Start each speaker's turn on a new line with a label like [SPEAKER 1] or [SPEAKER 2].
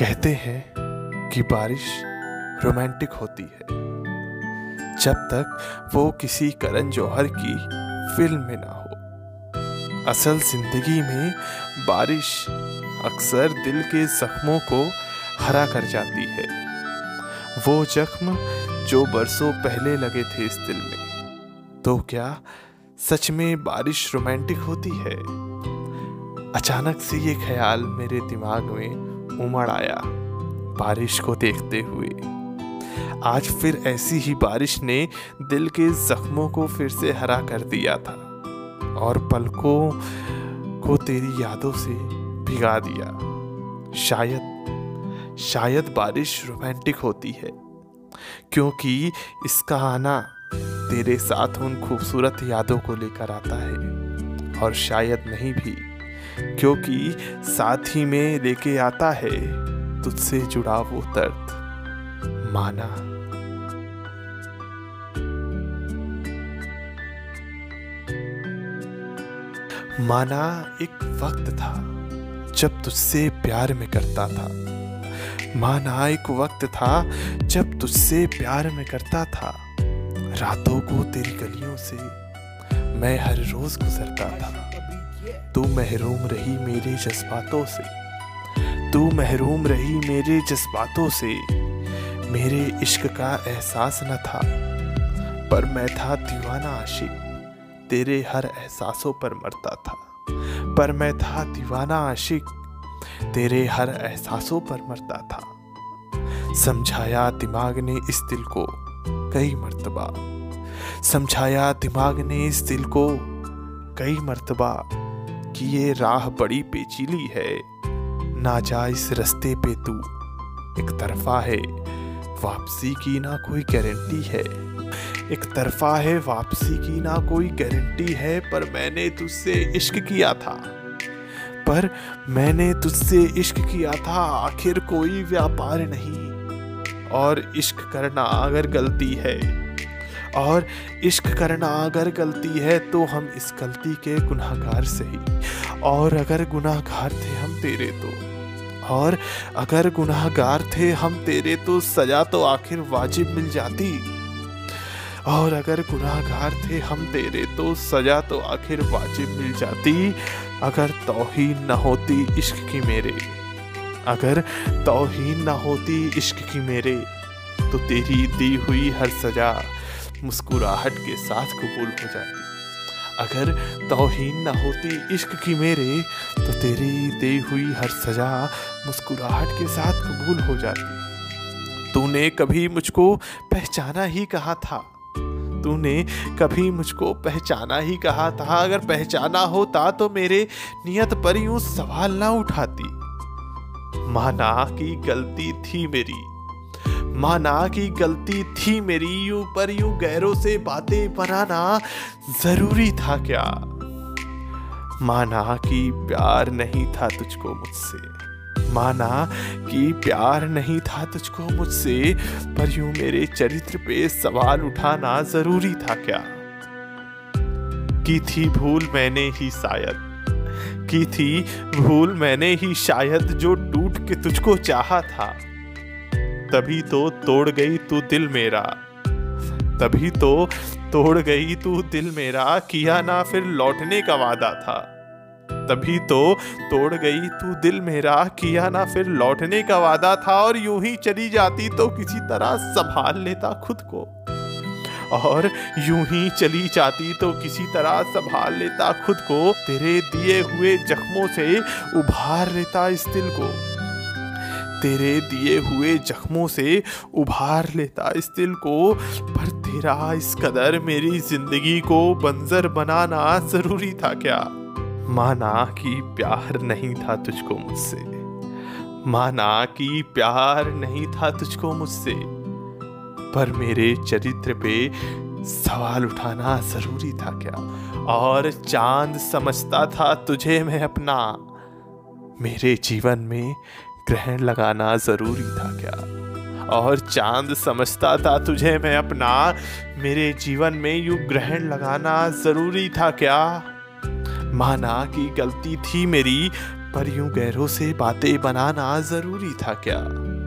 [SPEAKER 1] कहते हैं कि बारिश रोमांटिक होती है। जब तक वो किसी करण जौहर की फ़िल्म में ना हो। असल ज़िंदगी में बारिश अक्सर दिल के जख्मों को हरा कर जाती है। वो जख्म जो बरसों पहले लगे थे इस दिल में। तो क्या सच में बारिश रोमांटिक होती है? अचानक से ये ख्याल मेरे दिमाग में उमड़ आया बारिश को देखते हुए। आज फिर ऐसी ही बारिश ने दिल के जख्मों को फिर से हरा कर दिया था और पलकों को तेरी यादों से भिगा दिया। शायद शायद बारिश रोमांटिक होती है, क्योंकि इसका आना तेरे साथ उन खूबसूरत यादों को लेकर आता है और शायद नहीं भी। क्योंकि साथ ही में लेके आता है, तुझसे जुड़ा वो दर्द। माना। माना एक वक्त था, जब तुझसे प्यार में करता था। माना एक वक्त था, जब तुझसे प्यार में करता था। रातों को तेरी गलियों से मैं हर रोज गुजरता था। तू महरूम रही मेरे जज्बातों से। तू महरूम रही मेरे जज्बातों से। मेरे इश्क का एहसास न था, पर मैं था दीवाना आशिक। तेरे हर एहसासों पर मरता था, पर मैं था दीवाना आशिक। तेरे हर एहसासों पर मरता था। समझाया दिमाग ने इस दिल को कई मर्तबा। समझाया दिमाग ने इस दिल को कई मर्तबा। कि ये राह बड़ी पेचीली है। ना जा इस रस्ते पे तू। एक तरफा है वापसी की ना कोई गारंटी है। एक तरफा है वापसी की ना कोई गारंटी है, पर मैंने तुझसे इश्क किया था। पर मैंने तुझसे इश्क किया था, आखिर कोई व्यापार नहीं। और इश्क करना अगर गलती है और इश्क करना अगर गलती है तो हम इस गलती के गुनाहगार से ही और अगर गुनाहगार थे हम तेरे तो। और अगर गुनाहगार थे हम तेरे तो सजा तो आखिर वाजिब मिल जाती। और अगर गुनाहगार थे हम तेरे तो सजा तो आखिर वाजिब मिल जाती। अगर तोहीन न होती इश्क की मेरे। अगर तोहीन न होती इश्क की मेरे तो तेरी दी हुई हर सजा मुस्कुराहट के साथ कबूल हो जाती अगर तोहीन ना होती इश्क की मेरे तो तेरी दी हुई हर सजा मुस्कुराहट के साथ कबूल हो जाती तूने कभी मुझको पहचाना ही कहा था। तूने कभी मुझको पहचाना ही कहा था। अगर पहचाना होता तो मेरे नियत पर यूँ सवाल ना उठाती। माना की गलती थी मेरी। माना की गलती थी मेरी यू पर यू गैरों से बातें बनाना ज़रूरी था क्या? माना कि प्यार नहीं था तुझको मुझसे। माना कि प्यार नहीं था तुझको मुझसे, पर यूँ मेरे चरित्र पे सवाल उठाना ज़रूरी था क्या? की थी भूल मैंने ही शायद। की थी भूल मैंने ही शायद जो टूट के तुझको चाहा था। तभी तो तोड़ गई तू दिल मेरा। तभी तो तोड़ गई तू दिल मेरा, किया ना फिर लौटने का वादा था। तभी तो तोड़ गई तू दिल मेरा, किया ना फिर लौटने का वादा था, और यूँ ही चली जाती तो किसी तरह संभाल लेता खुद को। और यूँ ही चली जाती तो किसी तरह संभाल लेता खुद को, तेरे दिए हुए जख्मों से उभार लेता इस दिल को। तेरे दिए हुए जख्मों से उभार लेता इस दिल को, पर तेरा इस कदर मेरी ज़िंदगी को बंजर बनाना ज़रूरी था क्या? माना कि प्यार नहीं था तुझको मुझसे। माना कि प्यार नहीं था तुझको मुझसे। पर मेरे चरित्र पे सवाल उठाना ज़रूरी था क्या? और चाँद समझता था तुझे मैं अपना। मेरे जीवन में ग्रहण लगाना ज़रूरी था क्या? और चाँद समझता था तुझे मैं अपना, मेरे जीवन में यू ग्रहण लगाना ज़रूरी था क्या? माना कि गलती थी मेरी, पर यूँ गहरों से बातें बनाना ज़रूरी था क्या?